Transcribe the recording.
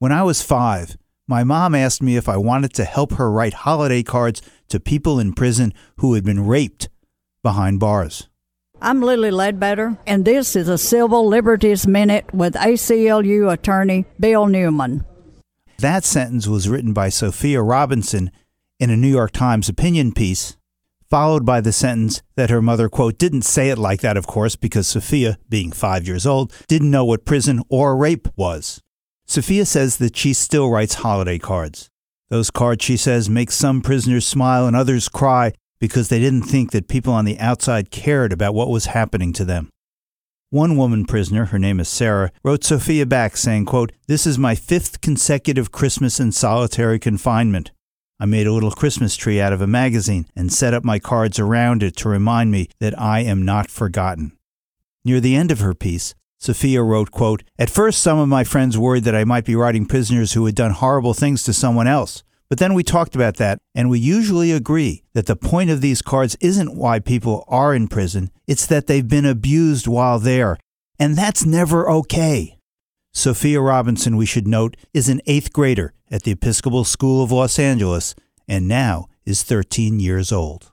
When I was five, my mom asked me if I wanted to help her write holiday cards to people in prison who had been raped behind bars. I'm Lily Ledbetter, and this is a Civil Liberties Minute with ACLU attorney Bill Newman. That sentence was written by Sophia Robinson in a New York Times opinion piece, followed by the sentence that her mother, quote, didn't say it like that, of course, because Sophia, being five years old, didn't know what prison or rape was. Sophia says that she still writes holiday cards. Those cards, she says, make some prisoners smile and others cry because they didn't think that people on the outside cared about what was happening to them. One woman prisoner, her name is Sarah, wrote Sophia back saying, quote, This is my fifth consecutive Christmas in solitary confinement. I made a little Christmas tree out of a magazine and set up my cards around it to remind me that I am not forgotten. Near the end of her piece, Sophia wrote, quote, At first, some of my friends worried that I might be writing prisoners who had done horrible things to someone else. But then we talked about that, and we usually agree that the point of these cards isn't why people are in prison, it's that they've been abused while there. And that's never okay. Sophia Robinson, we should note, is an eighth grader at the Episcopal School of Los Angeles and now is 13 years old.